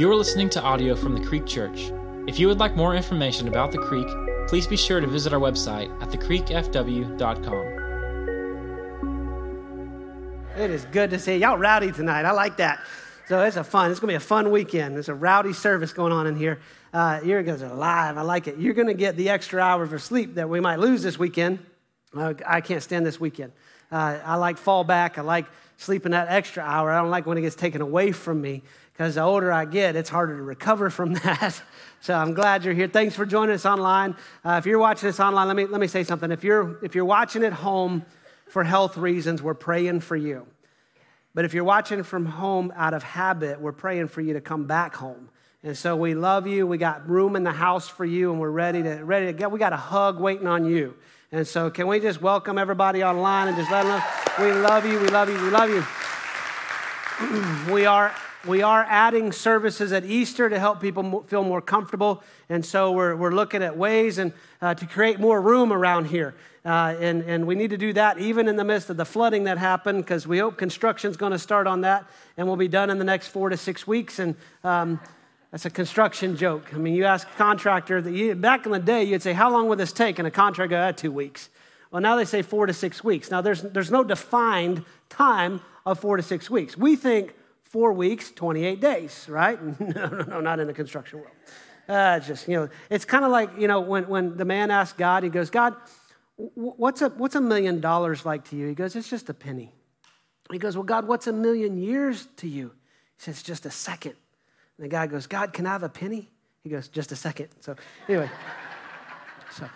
You are listening to audio from the Creek Church. If you would like more information about the Creek, please be sure to visit our website at thecreekfw.com. It is good to see y'all rowdy tonight. I like that. So it's a fun. It's gonna be a fun weekend. There's a rowdy service going on in here. Uh, your guys are live. I like it. You're gonna get the extra hours of sleep that we might lose this weekend. Uh, I can't stand this weekend. Uh, I like fall back. I like sleeping that extra hour. I don't like when it gets taken away from me because the older I get, it's harder to recover from that. so I'm glad you're here. Thanks for joining us online. Uh, if you're watching this online, let me let me say something. If you're if you're watching at home for health reasons, we're praying for you. But if you're watching from home out of habit, we're praying for you to come back home. And so we love you. We got room in the house for you, and we're ready to ready to get. We got a hug waiting on you. And so, can we just welcome everybody online and just let them know we love you, we love you, we love you. we are we are adding services at Easter to help people feel more comfortable, and so we're, we're looking at ways and uh, to create more room around here. Uh, and, and we need to do that even in the midst of the flooding that happened because we hope construction's going to start on that and we'll be done in the next four to six weeks. And um, that's a construction joke. I mean, you ask a contractor, that you, back in the day, you'd say, How long will this take? And a contractor ah, Two weeks. Well, now they say four to six weeks. Now, there's, there's no defined time of four to six weeks. We think four weeks, 28 days, right? no, no, no, not in the construction world. Uh, just, you know, it's kind of like, you know, when, when the man asked God, he goes, God, what's a, what's a million dollars like to you? He goes, It's just a penny. He goes, Well, God, what's a million years to you? He says, Just a second. And the guy goes, God, can I have a penny? He goes, Just a second. So, anyway, so.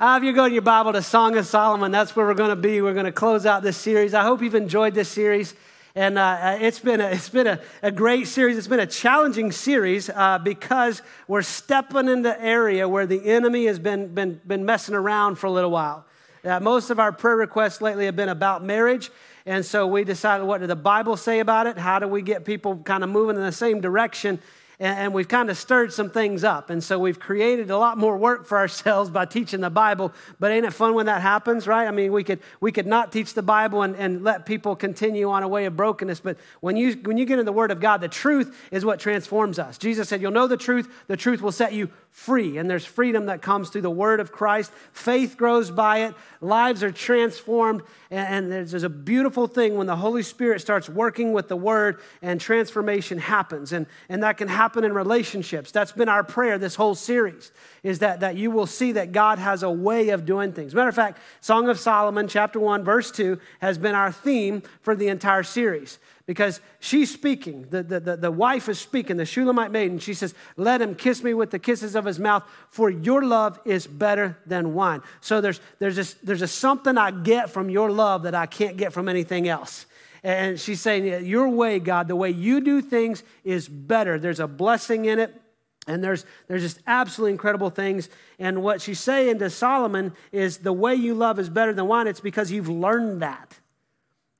Uh, if you go to your Bible to Song of Solomon, that's where we're going to be. We're going to close out this series. I hope you've enjoyed this series. And uh, uh, it's been, a, it's been a, a, great series. It's been a challenging series uh, because we're stepping in the area where the enemy has been, been, been messing around for a little while. Uh, most of our prayer requests lately have been about marriage. And so we decided what did the Bible say about it? How do we get people kind of moving in the same direction? And, we've kind of stirred some things up. And so we've created a lot more work for ourselves by teaching the Bible. But ain't it fun when that happens, right? I mean, we could, we could not teach the Bible and, and let people continue on a way of brokenness. But when you, when you get in the Word of God, the truth is what transforms us. Jesus said, You'll know the truth, the truth will set you free. And there's freedom that comes through the word of Christ. Faith grows by it, lives are transformed. And, there's, there's, a beautiful thing when the Holy Spirit starts working with the word and transformation happens. And, and that can happen in relationships. That's been our prayer this whole series, is that, that you will see that God has a way of doing things. Matter of fact, Song of Solomon, chapter 1, verse 2, has been our theme for the entire series because she's speaking. The, the, the, the, wife is speaking, the Shulamite maiden. She says, Let him kiss me with the kisses of his mouth, for your love is better than wine. So there's, there's, this, there's a something I get from your love that I can't get from anything else. And she's saying, Your way, God, the way you do things is better. There's a blessing in it. And there's, there's just absolutely incredible things. And what she's saying to Solomon is the way you love is better than wine. It's because you've learned that.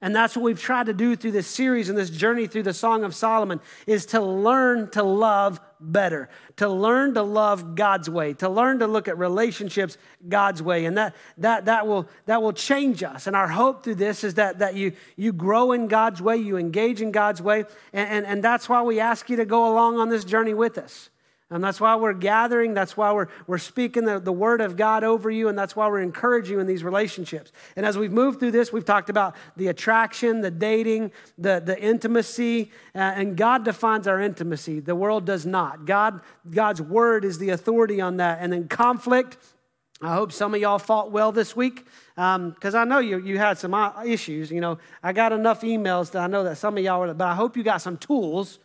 And that's what we've tried to do through this series and this journey through the Song of Solomon is to learn to love better, to learn to love God's way, to learn to look at relationships God's way. And that, that, that, will, that will change us. And our hope through this is that, that you, you grow in God's way, you engage in God's way. And, and, and that's why we ask you to go along on this journey with us. And that's why we're gathering. That's why we're, we're speaking the, the word of God over you. And that's why we're encouraging you in these relationships. And as we've moved through this, we've talked about the attraction, the dating, the, the intimacy. Uh, and God defines our intimacy. The world does not. God, God's word is the authority on that. And then conflict. I hope some of y'all fought well this week because um, I know you, you had some uh, issues. You know, I got enough emails that I know that some of y'all were, but I hope you got some tools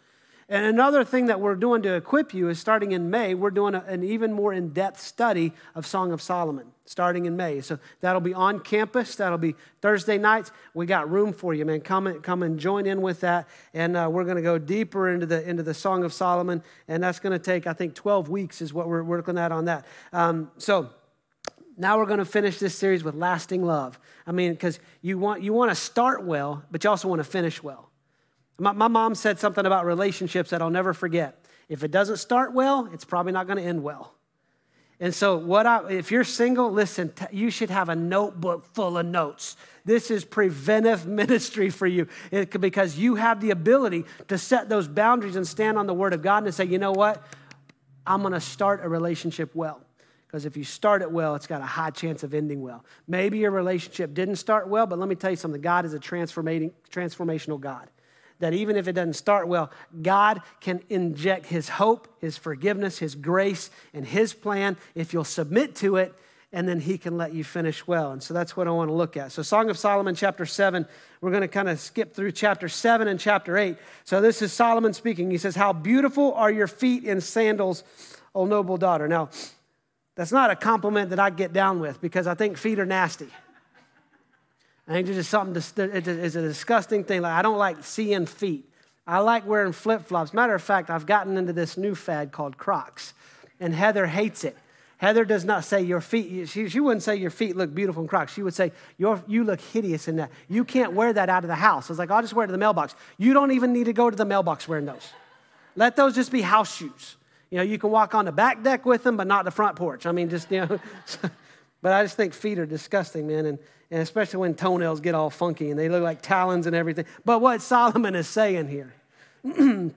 and another thing that we're doing to equip you is starting in May, we're doing an even more in depth study of Song of Solomon starting in May. So that'll be on campus. That'll be Thursday nights. We got room for you, man. Come and, come and join in with that. And uh, we're going to go deeper into the, into the Song of Solomon. And that's going to take, I think, 12 weeks is what we're working at on that. Um, so, now we're going to finish this series with lasting love. I mean, because you want, you want to start well, but you also want to finish well. My, my mom said something about relationships that I'll never forget. If it doesn't start well, it's probably not going to end well. And so, what I, if you're single, listen, t- you should have a notebook full of notes. This is preventive ministry for you it, because you have the ability to set those boundaries and stand on the word of God and say, you know what? I'm going to start a relationship well. Because if you start it well, it's got a high chance of ending well. Maybe your relationship didn't start well, but let me tell you something God is a transformating, transformational God. That even if it doesn't start well, God can inject His hope, His forgiveness, His grace, and His plan if you'll submit to it, and then He can let you finish well. And so that's what I want to look at. So, Song of Solomon, chapter 7, we're going to kind of skip through chapter 7 and chapter 8. So, this is Solomon speaking. He says, How beautiful are your feet in sandals, O noble daughter. Now, that's not a compliment that I get down with because I think feet are nasty. I think it's just something, it's a disgusting thing. Like, I don't like seeing feet. I like wearing flip flops. Matter of fact, I've gotten into this new fad called Crocs, and Heather hates it. Heather does not say your feet, she, she wouldn't say your feet look beautiful in Crocs. She would say, your, You look hideous in that. You can't wear that out of the house. I was like, I'll just wear it to the mailbox. You don't even need to go to the mailbox wearing those. Let those just be house shoes. You know, you can walk on the back deck with them, but not the front porch. I mean, just, you know. but I just think feet are disgusting, man. And, and especially when toenails get all funky and they look like talons and everything. But what Solomon is saying here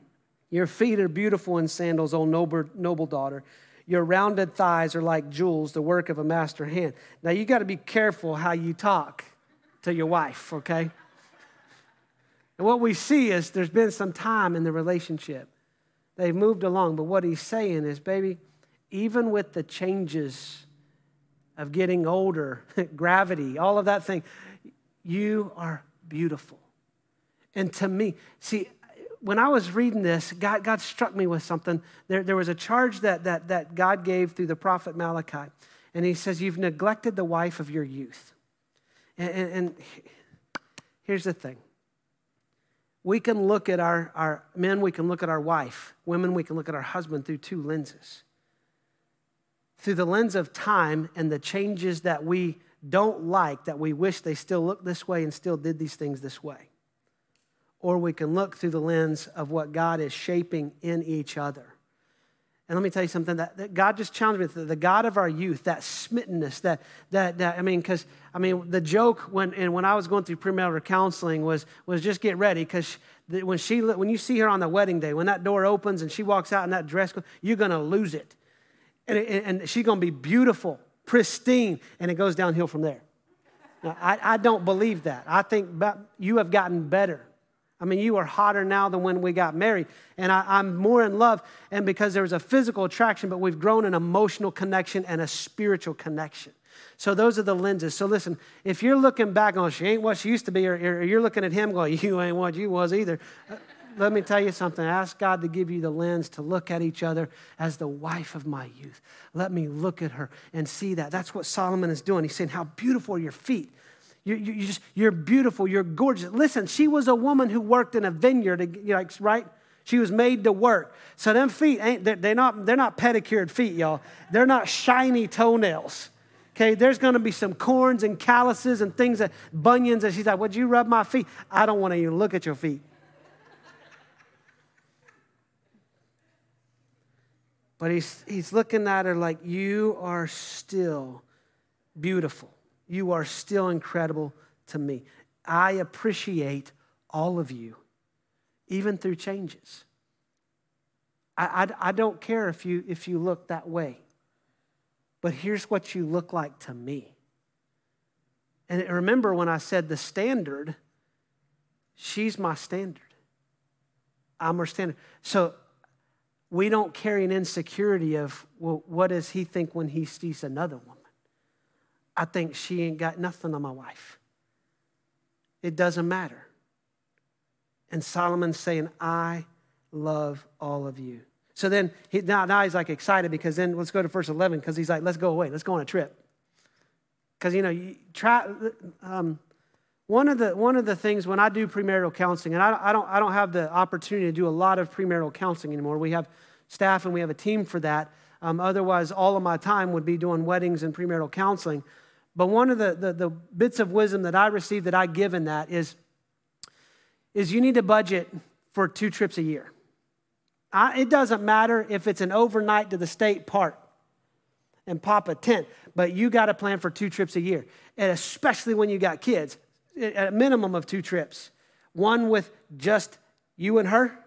your feet are beautiful in sandals, O noble, noble daughter. Your rounded thighs are like jewels, the work of a master hand. Now, you got to be careful how you talk to your wife, okay? And what we see is there's been some time in the relationship. They've moved along, but what he's saying is, baby, even with the changes of getting older, gravity, all of that thing, you are beautiful. And to me, see, when I was reading this, God, God struck me with something. There, there was a charge that, that, that God gave through the prophet Malachi. And he says, You've neglected the wife of your youth. And, and, and here's the thing we can look at our, our men, we can look at our wife. Women, we can look at our husband through two lenses. Through the lens of time and the changes that we don't like, that we wish they still looked this way and still did these things this way. Or we can look through the lens of what God is shaping in each other. And let me tell you something that, that God just challenged me. The God of our youth, that smittenness, that, that, that I mean, because, I mean, the joke when, and when I was going through premarital counseling was, was just get ready because when, she, when you see her on the wedding day, when that door opens and she walks out in that dress, you're going to lose it. And, and she's going to be beautiful, pristine, and it goes downhill from there. Now, I, I don't believe that. I think you have gotten better. I mean, you are hotter now than when we got married. And I, am more in love, and because there was a physical attraction, but we've grown an emotional connection and a spiritual connection. So those are the lenses. So listen, if you're looking back on she ain't what she used to be, or, or you're looking at him going, you ain't what you was either. Uh, Let me tell you something. Ask God to give you the lens to look at each other as the wife of my youth. Let me look at her and see that. That's what Solomon is doing. He's saying, How beautiful are your feet. You, you, you just, you're beautiful. You're gorgeous. Listen, she was a woman who worked in a vineyard, right? She was made to work. So them feet ain't they're, not they're not pedicured feet, y'all. They're not shiny toenails. Okay, there's going to be some corns and calluses and things that bunions. And she's like, "Would you rub my feet?" I don't want to even look at your feet. But he's he's looking at her like, "You are still beautiful." You are still incredible to me. I appreciate all of you, even through changes. I, I, I, don't care if you, if you look that way, but here's what you look like to me. And remember when I said the standard, she's my standard. I'm her standard. So we don't carry an insecurity of, well, what does he think when he sees another woman? I think she ain't got nothing on my wife. It doesn't matter. And Solomon's saying, I love all of you. So then, he, now, now he's like excited because then let's go to verse 11 because he's like, let's go away. Let's go on a trip. Because, you know, you try, um, one, of the, one of the things when I do premarital counseling, and I, I, don't, I don't have the opportunity to do a lot of premarital counseling anymore. We have staff and we have a team for that. Um, otherwise, all of my time would be doing weddings and premarital counseling. But one of the, the, the, bits of wisdom that I received that I give in that is, is you need to budget for two trips a year. I, it doesn't matter if it's an overnight to the state park. and pop a tent, but you got to plan for two trips a year, and especially when you got kids, a minimum of two trips. One with just you and her,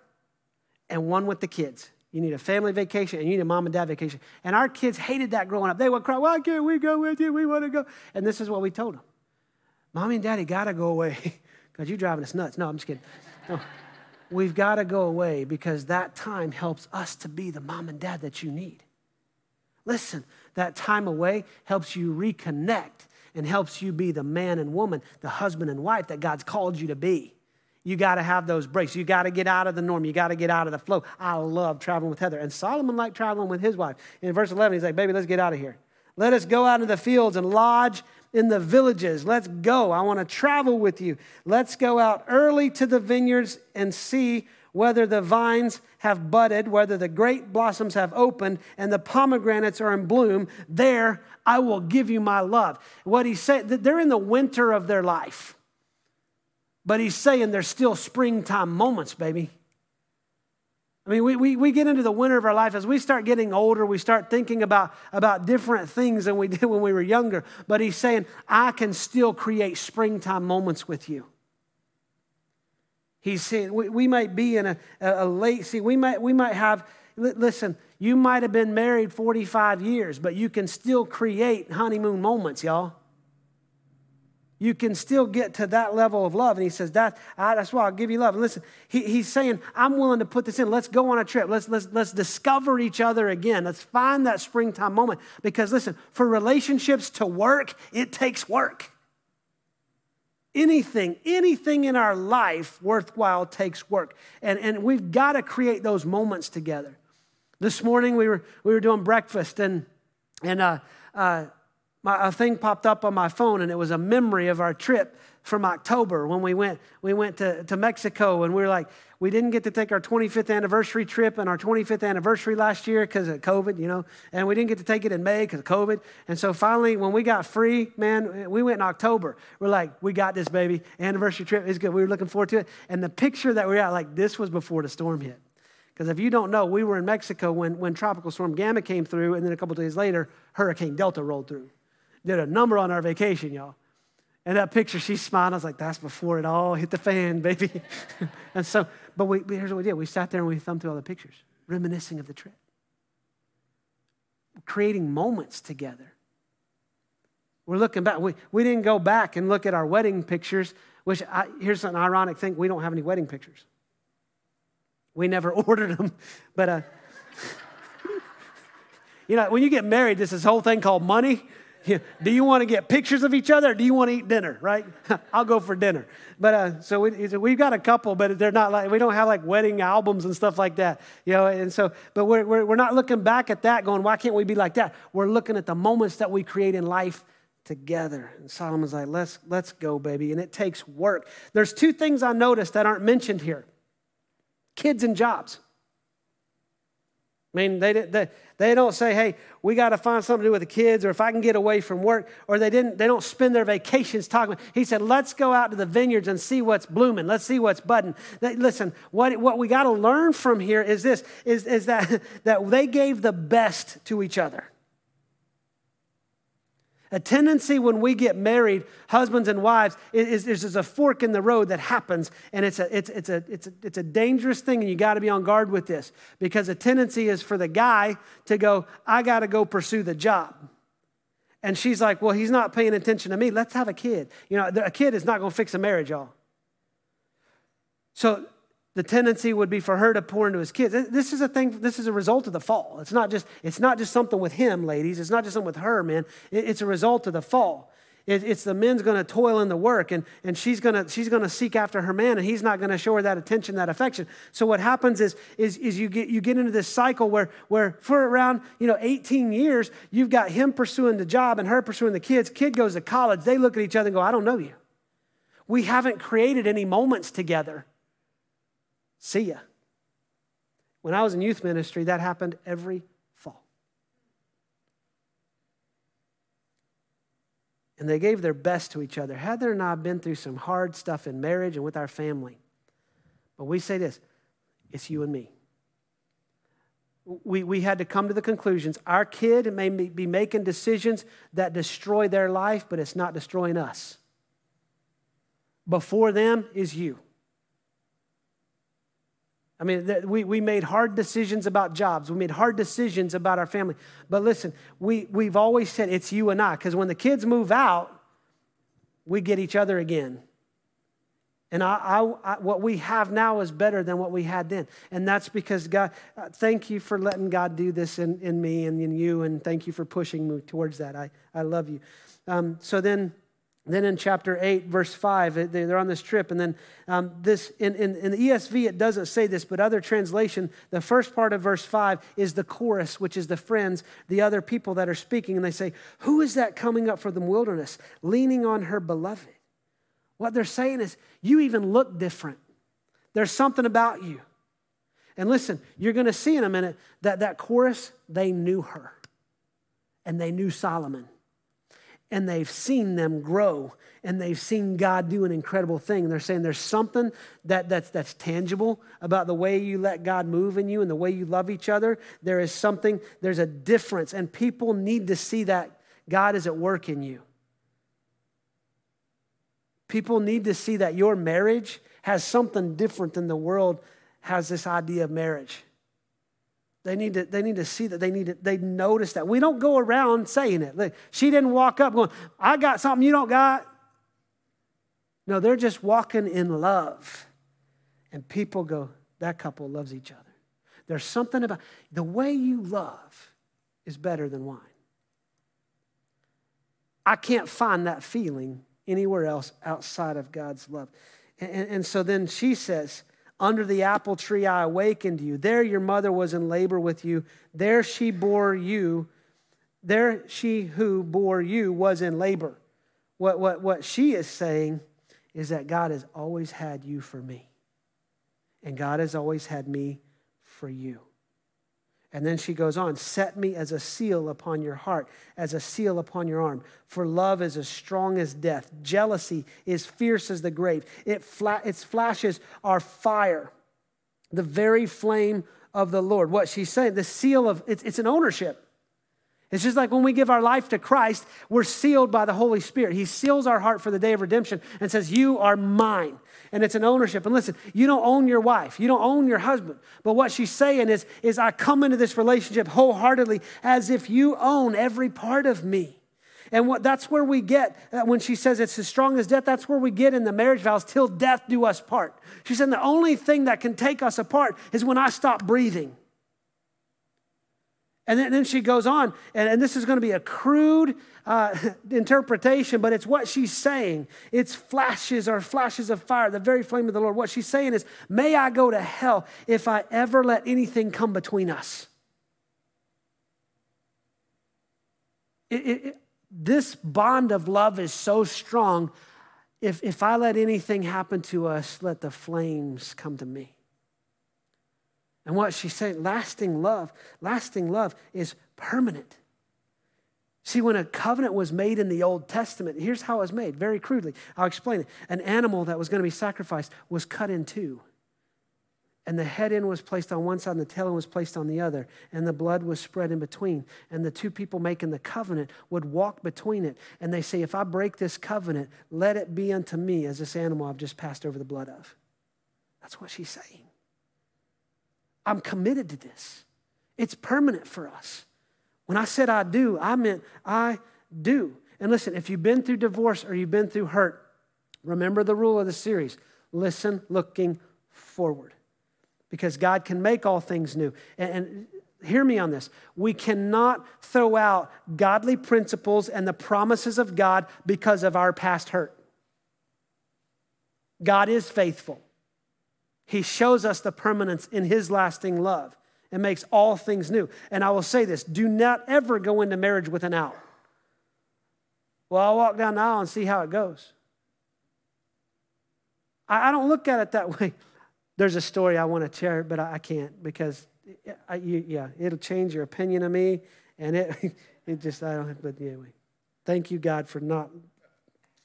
and one with the kids. You need a family vacation and you need a mom and dad vacation. And our kids hated that growing up. They would cry, Why can't we go with you? We want to go. And this is what we told them Mommy and daddy got to go away because you're driving us nuts. No, I'm just kidding. No. We've got to go away because that time helps us to be the mom and dad that you need. Listen, that time away helps you reconnect and helps you be the man and woman, the husband and wife that God's called you to be. You got to have those breaks. You got to get out of the norm. You got to get out of the flow. I love traveling with Heather. And Solomon liked traveling with his wife. In verse 11, he's like, Baby, let's get out of here. Let us go out into the fields and lodge in the villages. Let's go. I want to travel with you. Let's go out early to the vineyards and see whether the vines have budded, whether the grape blossoms have opened, and the pomegranates are in bloom. There I will give you my love. What he said, they're in the winter of their life. But he's saying there's still springtime moments, baby. I mean, we, we, we get into the winter of our life. As we start getting older, we start thinking about, about different things than we did when we were younger. But he's saying, I can still create springtime moments with you. He's saying, we, we might be in a, a, late, see, we might, we might have, listen, you might have been married 45 years, but you can still create honeymoon moments, y'all you can still get to that level of love. And he says, that, ah, that's why I'll give you love. And listen, he, he's saying, I'm willing to put this in. Let's go on a trip. Let's, let's, let's discover each other again. Let's find that springtime moment. Because listen, for relationships to work, it takes work. Anything, anything in our life worthwhile takes work. And, and we've got to create those moments together. This morning we were, we were doing breakfast and, and uh, uh, my, a thing popped up on my phone and it was a memory of our trip from October when we went, we went to, to Mexico and we were like, we didn't get to take our 25th anniversary trip and our 25th anniversary last year because of COVID, you know, and we didn't get to take it in May because of COVID. And so finally, when we got free, man, we went in October. We're like, we got this, baby. Anniversary trip is good. We were looking forward to it. And the picture that we at, like, this was before the storm hit. Because if you don't know, we were in Mexico when, when Tropical Storm Gamma came through, and then a couple days later, Hurricane Delta rolled through did a number on our vacation, y'all. And that picture, she's smiling. I was like, that's before it all hit the fan, baby. and so, but we, here's what we did. We sat there and we thumbed through all the pictures, reminiscing of the trip, creating moments together. We're looking back. We, we didn't go back and look at our wedding pictures, which I, here's an ironic thing. We don't have any wedding pictures. We never ordered them. But, uh, you know, when you get married, there's this whole thing called money. Do you want to get pictures of each other do you want to eat dinner, right? I'll go for dinner. But uh, so we, we've got a couple, but they're not like, we don't have like wedding albums and stuff like that, you know. And so, but we're, we're, we're not looking back at that going, why can't we be like that? We're looking at the moments that we create in life together. And Solomon's like, let's, let's go, baby. And it takes work. There's two things I noticed that aren't mentioned here kids and jobs. I mean, they, they, they don't say, hey, we got to find something to do with the kids, or if I can get away from work, or they, didn't, they don't spend their vacations talking. He said, let's go out to the vineyards and see what's blooming. Let's see what's budding. They, listen, what, what we got to learn from here is this, is, is that, that they gave the best to each other. A tendency when we get married, husbands and wives, is, is, is a fork in the road that happens, and it's a, it's, it's a, it's a, it's a dangerous thing, and you got to be on guard with this because a tendency is for the guy to go, I got to go pursue the job. And she's like, Well, he's not paying attention to me. Let's have a kid. You know, a kid is not going to fix a marriage, y'all. So the tendency would be for her to pour into his kids. This is a thing, this is a result of the fall. It's not just, it's not just something with him, ladies. It's not just something with her, man. It's a result of the fall. It's the men's gonna toil in the work and, and she's gonna she's gonna seek after her man and he's not gonna show her that attention, that affection. So what happens is, is, is you get you get into this cycle where where for around you know 18 years, you've got him pursuing the job and her pursuing the kids. Kid goes to college, they look at each other and go, I don't know you. We haven't created any moments together See ya. When I was in youth ministry, that happened every fall. And they gave their best to each other. Heather and I have been through some hard stuff in marriage and with our family. But we say this it's you and me. we, we had to come to the conclusions. Our kid may be making decisions that destroy their life, but it's not destroying us. Before them is you. I mean, we, we made hard decisions about jobs. We made hard decisions about our family. But listen, we, we've always said it's you and I, because when the kids move out, we get each other again. And I, I, I, what we have now is better than what we had then. And that's because God, uh, thank you for letting God do this in, in me and in you. And thank you for pushing me towards that. I, I love you. Um, so then then in chapter 8, verse 5, they're on this trip. And then um, this, in, in, in, the ESV, it doesn't say this, but other translation, the first part of verse 5 is the chorus, which is the friends, the other people that are speaking. And they say, Who is that coming up from the wilderness, leaning on her beloved? What they're saying is, You even look different. There's something about you. And listen, you're going to see in a minute that that chorus, they knew her and they knew Solomon and they've seen them grow and they've seen God do an incredible thing. And they're saying there's something that, that's, that's tangible about the way you let God move in you and the way you love each other. There is something, there's a difference, and people need to see that God is at work in you. People need to see that your marriage has something different than the world has this idea of marriage. They need to, they need to see that. They need to, they notice that. We don't go around saying it. Like, she didn't walk up going, I got something you don't got. No, they're just walking in love. And people go, that couple loves each other. There's something about the way you love is better than wine. I can't find that feeling anywhere else outside of God's love. And, and, and so then she says, under the apple tree I awakened you. There your mother was in labor with you. There she bore you. There she who bore you was in labor. What, what, what she is saying is that God has always had you for me. And God has always had me for you. And then she goes on, set me as a seal upon your heart, as a seal upon your arm. For love is as strong as death. Jealousy is fierce as the grave. It fla- its flashes are fire, the very flame of the Lord. What she's saying, the seal of, it's, it's an ownership. It's just like when we give our life to Christ, we're sealed by the Holy Spirit. He seals our heart for the day of redemption and says, You are mine. And it's an ownership. And listen, you don't own your wife, you don't own your husband. But what she's saying is, is I come into this relationship wholeheartedly as if you own every part of me. And what, that's where we get, uh, when she says it's as strong as death, that's where we get in the marriage vows, till death do us part. She said the only thing that can take us apart is when I stop breathing. And then, then she goes on, and, and, this is going to be a crude uh, interpretation, but it's what she's saying. It's flashes or flashes of fire, the very flame of the Lord. What she's saying is, May I go to hell if I ever let anything come between us. It, it, it, this bond of love is so strong. If, if I let anything happen to us, let the flames come to me. And what she's saying, lasting love, lasting love is permanent. See, when a covenant was made in the Old Testament, here's how it was made, very crudely. I'll explain it. An animal that was going to be sacrificed was cut in two. And the head end was placed on one side and the tail end was placed on the other. And the blood was spread in between. And the two people making the covenant would walk between it. And they say, If I break this covenant, let it be unto me as this animal I've just passed over the blood of. That's what she's saying. I'm committed to this. It's permanent for us. When I said I do, I meant I do. And listen, if you've been through divorce or you've been through hurt, remember the rule of the series listen looking forward. Because God can make all things new. And, and hear me on this. We cannot throw out godly principles and the promises of God because of our past hurt. God is faithful. He shows us the permanence in His lasting love and makes all things new. And I will say this do not ever go into marriage with an out. Well, I'll walk down the aisle and see how it goes. I, don't look at it that way. There's a story I want to share, but I can't because, I, you, yeah, it'll change your opinion of me. And it, it just, I don't, but anyway. Thank you, God, for not,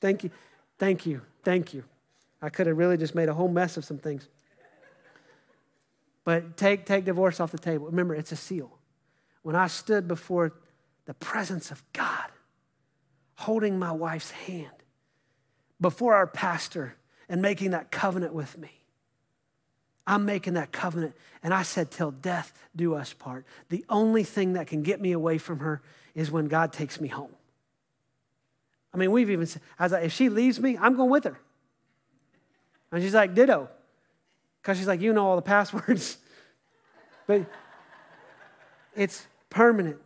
thank you, thank you, thank you. I could have really just made a whole mess of some things. But take, take divorce off the table. Remember, it's a seal. When I stood before the presence of God, holding my wife's hand before our pastor and making that covenant with me, I'm making that covenant. And I said, Till death do us part. The only thing that can get me away from her is when God takes me home. I mean, we've even said, like, if she leaves me, I'm going with her. And she's like, ditto. Because she's like, you know all the passwords. but it's permanent.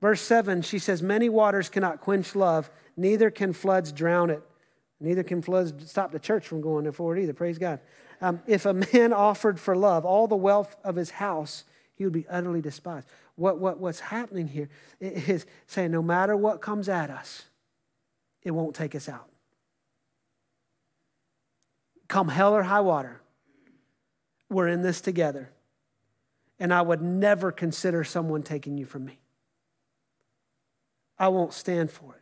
Verse 7, she says, Many waters cannot quench love, neither can floods drown it. Neither can floods stop the church from going forward either. Praise God. Um, if a man offered for love all the wealth of his house, he would be utterly despised. What, what, what's happening here is saying no matter what comes at us, it won't take us out. Come hell or high water, we're in this together. And I would never consider someone taking you from me. I won't stand for it.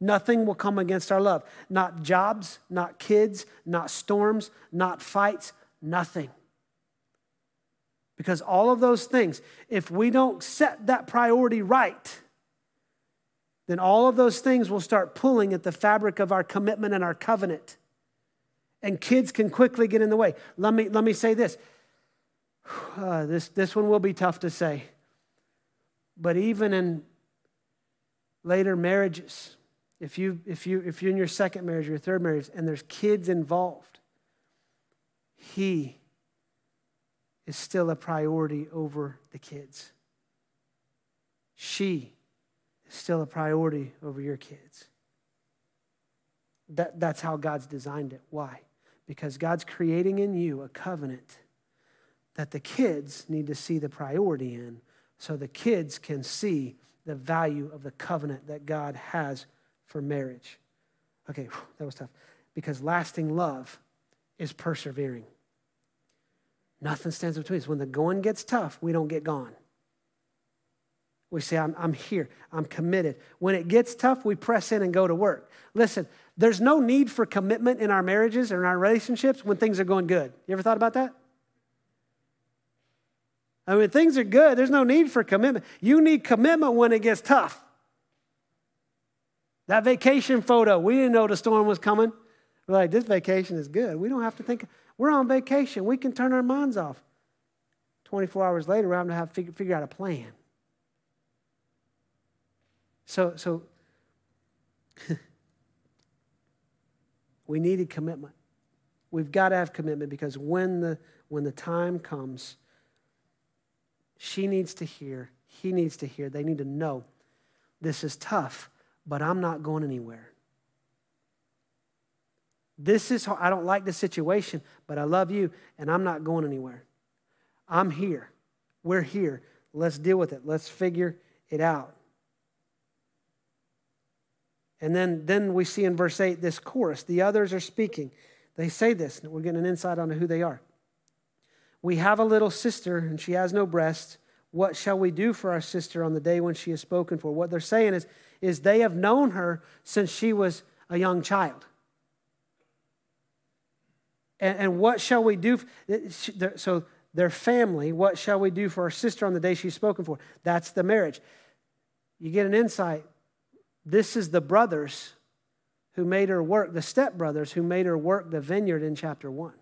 Nothing will come against our love. Not jobs, not kids, not storms, not fights, nothing. Because all of those things, if we don't set that priority right, then all of those things will start pulling at the fabric of our commitment and our covenant. And kids can quickly get in the way. Let me, let me say this. Uh, this. This one will be tough to say. But even in later marriages, if, you, if, you, if you're in your second marriage or your third marriage and there's kids involved, he is still a priority over the kids. She is still a priority over your kids. That, that's how God's designed it. Why? Because God's creating in you a covenant that the kids need to see the priority in so the kids can see the value of the covenant that God has for marriage. Okay, that was tough. Because lasting love is persevering. Nothing stands between us. When the going gets tough, we don't get gone. We say, I'm, I'm here, I'm committed. When it gets tough, we press in and go to work. Listen, there's no need for commitment in our marriages or in our relationships when things are going good. You ever thought about that? I mean, things are good. There's no need for commitment. You need commitment when it gets tough. That vacation photo, we didn't know the storm was coming. We're like, this vacation is good. We don't have to think. We're on vacation. We can turn our minds off. 24 hours later, we're having to have figure, figure out a plan. So, so we needed commitment. We've got to have commitment because when the, when the time comes, she needs to hear, he needs to hear, they need to know this is tough, but I'm not going anywhere. This is, I don't like the situation, but I love you and I'm not going anywhere. I'm here. We're here. Let's deal with it. Let's figure it out. And then, then we see in verse 8 this chorus. The others are speaking. They say this, and we're getting an insight on who they are. We have a little sister, and she has no breast. What shall we do for our sister on the day when she is spoken for? What they're saying is, is they have known her since she was a young child. And, and what shall we do? So, their family, what shall we do for our sister on the day she's spoken for? That's the marriage. You get an insight. This is the brothers who made her work, the stepbrothers who made her work the vineyard in chapter 1.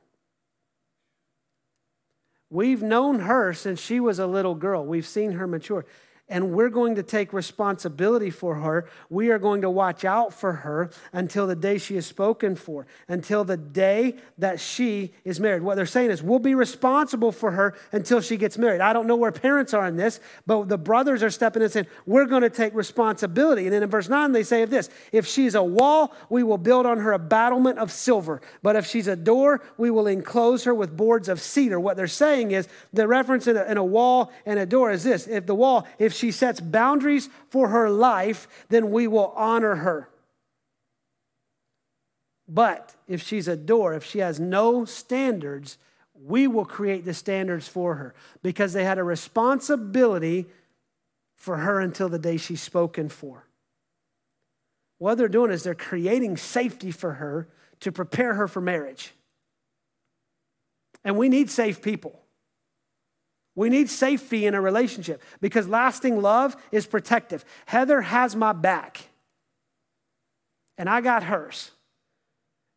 We've known her since she was a little girl. We've seen her mature and we're going to take responsibility for her. We are going to watch out for her until the day she is spoken for, until the day that she is married. What they're saying is, we'll be responsible for her until she gets married. I don't know where parents are in this, but the brothers are stepping in and saying, we're going to take responsibility. And then in verse 9, they say of this if she's a wall, we will build on her a battlement of silver. But if she's a door, we will enclose her with boards of cedar. What they're saying is, the reference in a, in a wall and a door is this if the wall, if she sets boundaries for her life, then we will honor her. But if she's a door, if she has no standards, we will create the standards for her because they had a responsibility for her until the day she's spoken for. What they're doing is they're creating safety for her to prepare her for marriage. And we need safe people. We need safety in a relationship because lasting love is protective. Heather has my back, and I got hers.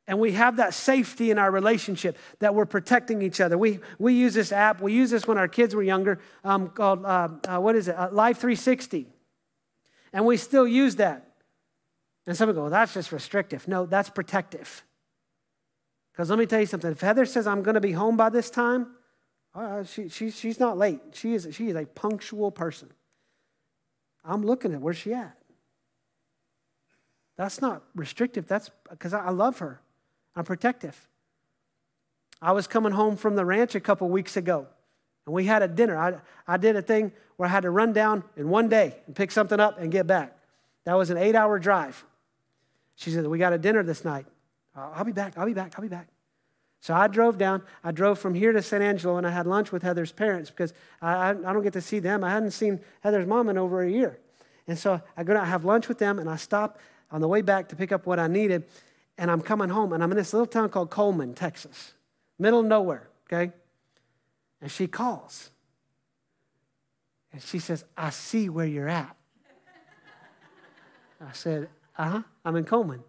And we have that safety in our relationship that we're protecting each other. We, we use this app, we use this when our kids were younger, um, called, uh, uh, what is it, uh, Life 360. And we still use that. And some people go, well, that's just restrictive. No, that's protective. Because let me tell you something. If Heather says, I'm going to be home by this time, uh, she, she, she's not late. She is, she is a punctual person. I'm looking at where's she at. That's not restrictive. That's because I love her. I'm protective. I was coming home from the ranch a couple weeks ago, and we had a dinner. I, I did a thing where I had to run down in one day and pick something up and get back. That was an eight hour drive. She said, We got a dinner this night. I'll be back. I'll be back. I'll be back. So I drove down. I drove from here to San Angelo, and I had lunch with Heather's parents because I, I don't get to see them. I hadn't seen Heather's mom in over a year. And so I go I have lunch with them, and I stop on the way back to pick up what I needed and I'm coming home, and I'm in this little town called Coleman, Texas, middle of nowhere, okay? And she calls. And she says, I see where you're at. I said, Uh huh, I'm in Coleman.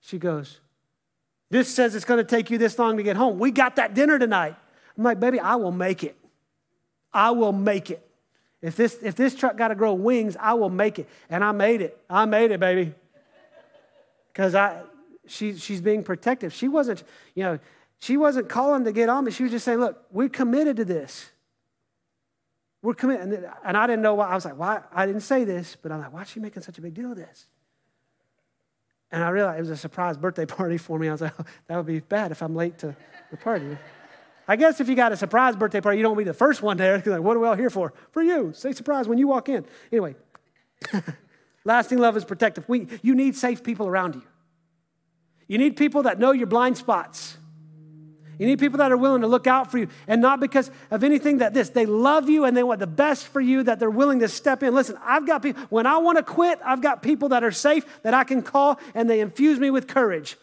She goes, This says it's going to take you this long to get home. We got that dinner tonight. I'm like, Baby, I will make it. I will make it. If this, if this truck got to grow wings, I will make it. And I made it. I made it, baby. Because I, she, she's being protective. She wasn't, you know, she wasn't calling to get on me. She was just saying, look, we're committed to this. We're committed. And I didn't know why. I was like, why? I didn't say this, but I'm like, why is she making such a big deal of this? And I realized it was a surprise birthday party for me. I was like, oh, that would be bad if I'm late to the party. I guess if you got a surprise birthday party, you don't be the first one there. Like, what are we all here for? For you. Say surprise when you walk in. Anyway, lasting love is protective. We, you need safe people around you. You need people that know your blind spots. You need people that are willing to look out for you and not because of anything that this. They love you and they want the best for you, that they're willing to step in. Listen, I've got people, when I want to quit, I've got people that are safe that I can call and they infuse me with courage.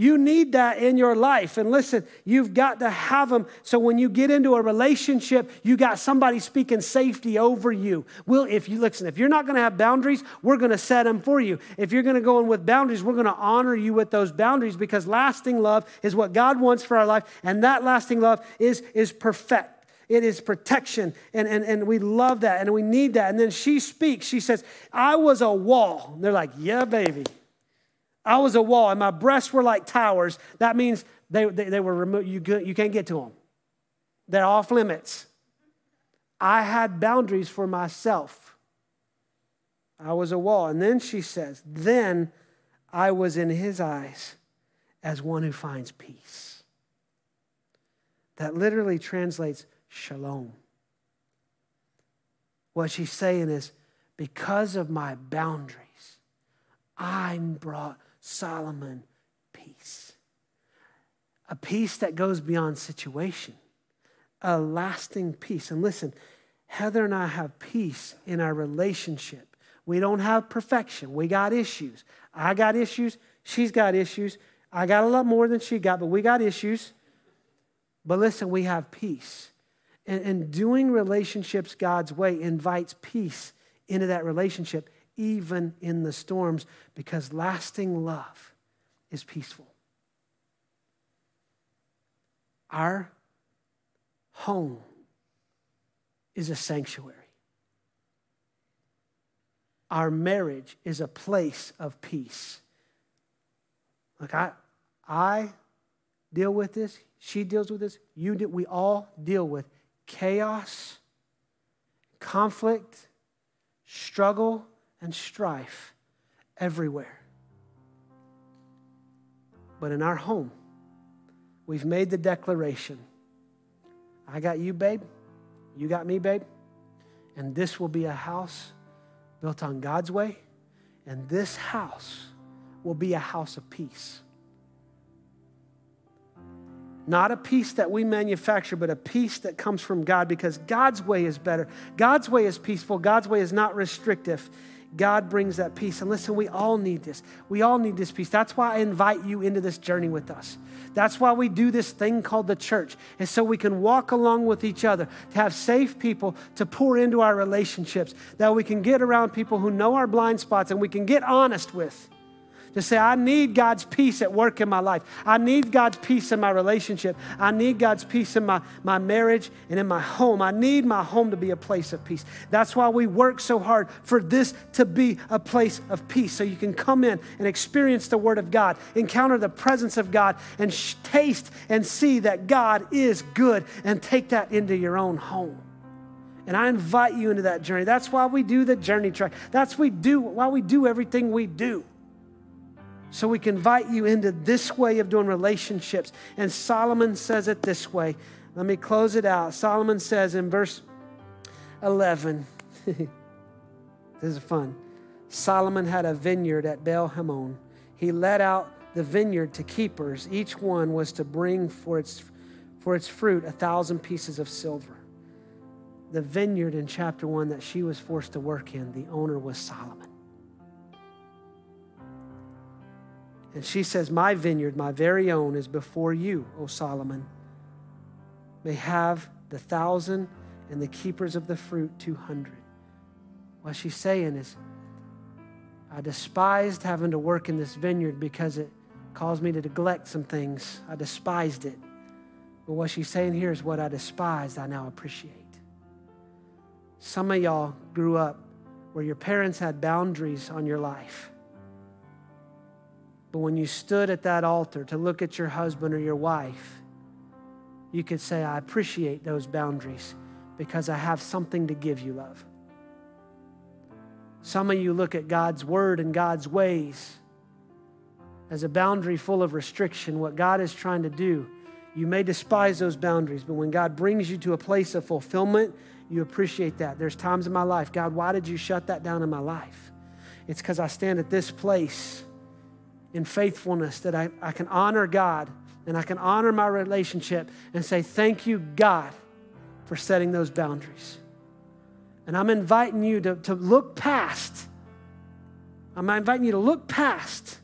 You need that in your life. And listen, you've got to have them. So when you get into a relationship, you got somebody speaking safety over you. Well, if you listen, if you're not going to have boundaries, we're going to set them for you. If you're going to go in with boundaries, we're going to honor you with those boundaries because lasting love is what God wants for our life. And that lasting love is, is perfect. It is protection. And, and, and we love that and we need that. And then she speaks. She says, I was a wall. And they're like, yeah, baby. I was a wall, and my breasts were like towers. That means they, they, they were removed. You, you can't get to them, they're off limits. I had boundaries for myself. I was a wall. And then she says, Then I was in his eyes as one who finds peace. That literally translates shalom. What she's saying is, because of my boundaries, I'm brought Solomon peace. A peace that goes beyond situation, a lasting peace. And listen, Heather and I have peace in our relationship. We don't have perfection. We got issues. I got issues. She's got issues. I got a lot more than she got, but we got issues. But listen, we have peace. And, and doing relationships God's way invites peace into that relationship even in the storms, because lasting love is peaceful. Our home is a sanctuary. Our marriage is a place of peace. Look, I, I deal with this. She deals with this. You do, we all deal with chaos, conflict, struggle, and strife everywhere. But in our home, we've made the declaration I got you, babe. You got me, babe. And this will be a house built on God's way. And this house will be a house of peace. Not a peace that we manufacture, but a peace that comes from God because God's way is better. God's way is peaceful. God's way is not restrictive. God brings that peace. And listen, we all need this. We all need this peace. That's why I invite you into this journey with us. That's why we do this thing called the church, is so we can walk along with each other, to have safe people to pour into our relationships, that we can get around people who know our blind spots and we can get honest with to say, I need God's peace at work in my life. I need God's peace in my relationship. I need God's peace in my, my marriage and in my home. I need my home to be a place of peace. That's why we work so hard for this to be a place of peace. So you can come in and experience the Word of God, encounter the presence of God, and sh- taste and see that God is good and take that into your own home. And I invite you into that journey. That's why we do the journey track. That's we do why we do everything we do. So we can invite you into this way of doing relationships. And Solomon says it this way. Let me close it out. Solomon says in verse 11, this is fun. Solomon had a vineyard at Baal Hamon. He let out the vineyard to keepers. Each one was to bring for its, for its fruit a thousand pieces of silver. The vineyard in chapter one that she was forced to work in, the owner was Solomon. And she says, My vineyard, my very own, is before you, O Solomon. May have the thousand and the keepers of the fruit 200. What she's saying is, I despised having to work in this vineyard because it caused me to neglect some things. I despised it. But what she's saying here is what I despised, I now appreciate. Some of y'all grew up where your parents had boundaries on your life. But when you stood at that altar to look at your husband or your wife, you could say, I appreciate those boundaries because I have something to give you, love. Some of you look at God's word and God's ways as a boundary full of restriction, what God is trying to do. You may despise those boundaries, but when God brings you to a place of fulfillment, you appreciate that. There's times in my life, God, why did you shut that down in my life? It's because I stand at this place in faithfulness that I, I can honor God and I can honor my relationship and say, Thank you, God, for setting those boundaries. And I'm inviting you to, to look past. I'm inviting you to look past.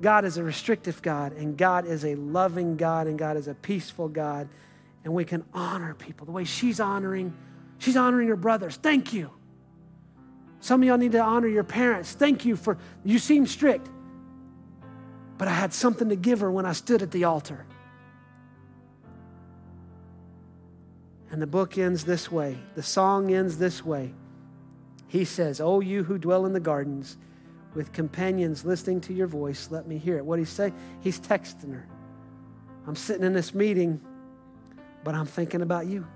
God is a restrictive God, and God is a loving God, and God is a peaceful God. And we can honor people the way she's honoring, she's honoring her brothers. Thank you. Some of y'all need to honor your parents. Thank you for, you seem strict, but I had something to give her when I stood at the altar. And the book ends this way, the song ends this way. He says, Oh, you who dwell in the gardens with companions listening to your voice, let me hear it. What he say? He's texting her. I'm sitting in this meeting, but I'm thinking about you.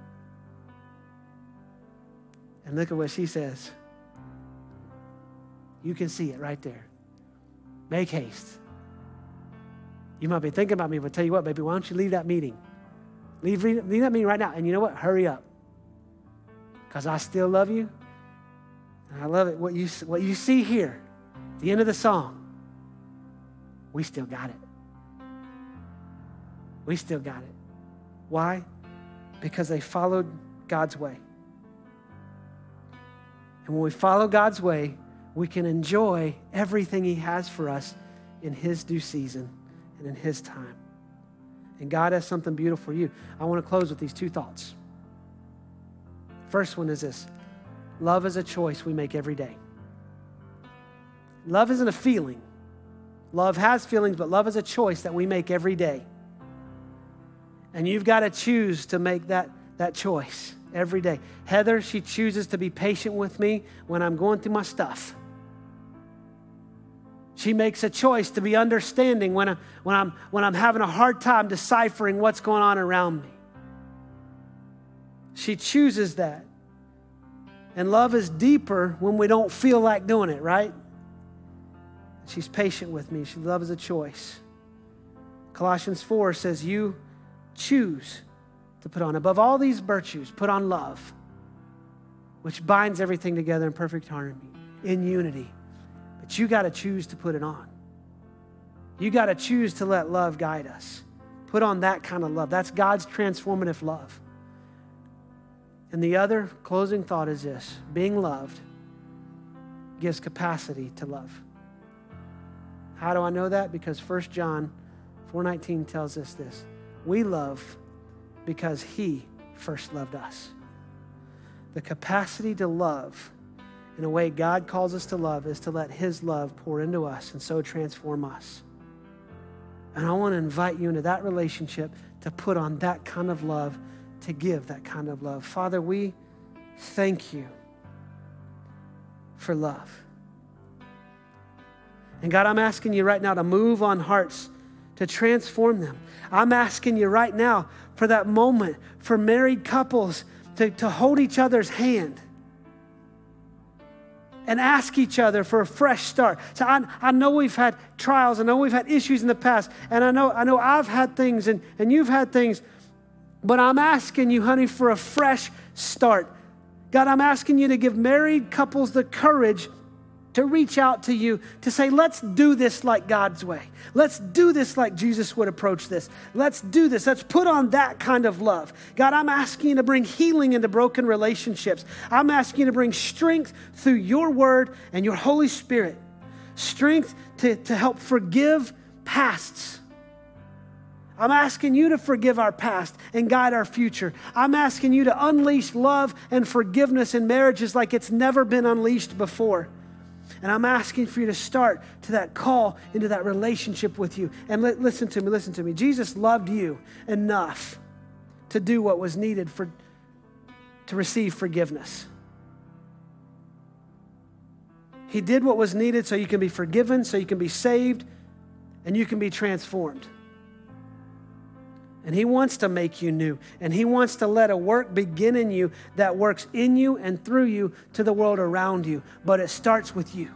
And look at what she says. You can see it right there. Make haste. You might be thinking about me, but tell you what, baby, why don't you leave that meeting? Leave, leave that meeting right now. And you know what? Hurry up. Because I still love you. And I love it. What you, what you see here, the end of the song, we still got it. We still got it. Why? Because they followed God's way. And when we follow God's way, we can enjoy everything He has for us in His due season and in His time. And God has something beautiful for you. I want to close with these two thoughts. First one is this love is a choice we make every day. Love isn't a feeling. Love has feelings, but love is a choice that we make every day. And you've got to choose to make that, that choice every day. Heather, she chooses to be patient with me when I'm going through my stuff. She makes a choice to be understanding when, I, when, I'm, when I'm having a hard time deciphering what's going on around me. She chooses that. And love is deeper when we don't feel like doing it, right? She's patient with me. She loves a choice. Colossians 4 says, You choose to put on, above all these virtues, put on love, which binds everything together in perfect harmony, in unity. But you got to choose to put it on. You got to choose to let love guide us. Put on that kind of love. That's God's transformative love. And the other closing thought is this being loved gives capacity to love. How do I know that? Because 1 John 4:19 tells us this. We love because he first loved us. The capacity to love in a way God calls us to love is to let his love pour into us and so transform us. And I want to invite you into that relationship to put on that kind of love, to give that kind of love. Father, we thank you for love. And God, I'm asking you right now to move on hearts, to transform them. I'm asking you right now for that moment for married couples to, to hold each other's hand and ask each other for a fresh start. So I, I know we've had trials, I know we've had issues in the past, and I know, I know I've had things and, and you've had things, but I'm asking you, honey, for a fresh start. God, I'm asking you to give married couples the courage to reach out to you to say, let's do this like God's way. Let's do this like Jesus would approach this. Let's do this. Let's put on that kind of love. God, I'm asking you to bring healing into broken relationships. I'm asking you to bring strength through your word and your Holy Spirit, strength to, to help forgive pasts. I'm asking you to forgive our past and guide our future. I'm asking you to unleash love and forgiveness in marriages like it's never been unleashed before. And I'm asking for you to start to that call into that relationship with you. And li- listen to me, listen to me. Jesus loved you enough to do what was needed for to receive forgiveness. He did what was needed so you can be forgiven, so you can be saved, and you can be transformed. And He wants to make you new. And He wants to let a work begin in you that works in you and through you to the world around you. But it starts with you.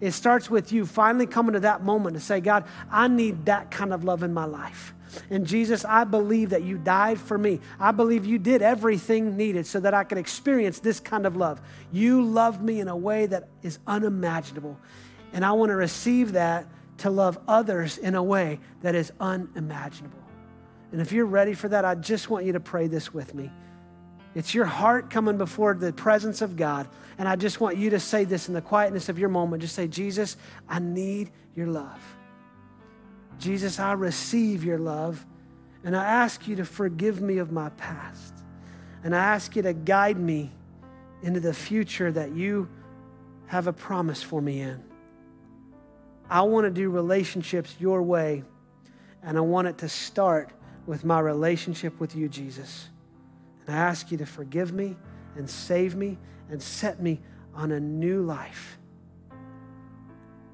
It starts with you finally coming to that moment to say, God, I need that kind of love in my life. And Jesus, I believe that you died for me. I believe you did everything needed so that I could experience this kind of love. You loved me in a way that is unimaginable. And I want to receive that to love others in a way that is unimaginable. And if you're ready for that, I just want you to pray this with me. It's your heart coming before the presence of God. And I just want you to say this in the quietness of your moment. Just say, Jesus, I need your love. Jesus, I receive your love. And I ask you to forgive me of my past. And I ask you to guide me into the future that you have a promise for me in. I want to do relationships your way, and I want it to start with my relationship with you, Jesus. And I ask you to forgive me and save me and set me on a new life.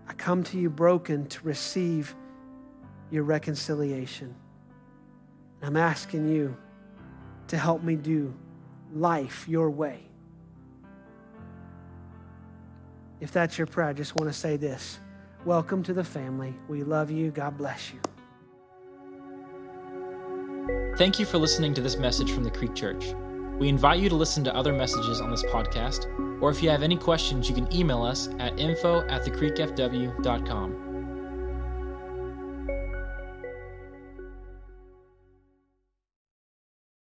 I come to you broken to receive your reconciliation. And I'm asking you to help me do life your way. If that's your prayer, I just want to say this Welcome to the family. We love you. God bless you. Thank you for listening to this message from the Creek Church. We invite you to listen to other messages on this podcast, or if you have any questions, you can email us at info at thecreekfw.com.